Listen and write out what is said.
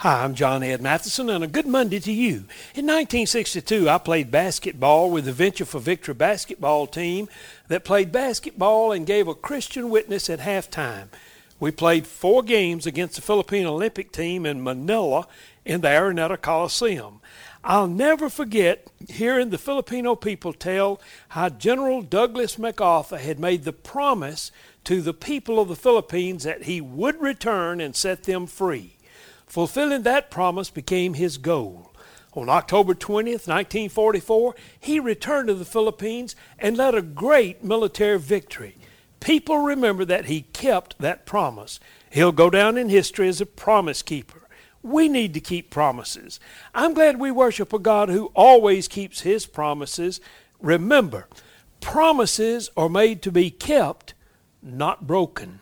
Hi, I'm John Ed Mathison, and a good Monday to you. In 1962, I played basketball with the Venture for Victory basketball team that played basketball and gave a Christian witness at halftime. We played four games against the Philippine Olympic team in Manila in the Araneta Coliseum. I'll never forget hearing the Filipino people tell how General Douglas MacArthur had made the promise to the people of the Philippines that he would return and set them free. Fulfilling that promise became his goal. On October 20th, 1944, he returned to the Philippines and led a great military victory. People remember that he kept that promise. He'll go down in history as a promise keeper. We need to keep promises. I'm glad we worship a God who always keeps his promises. Remember, promises are made to be kept, not broken.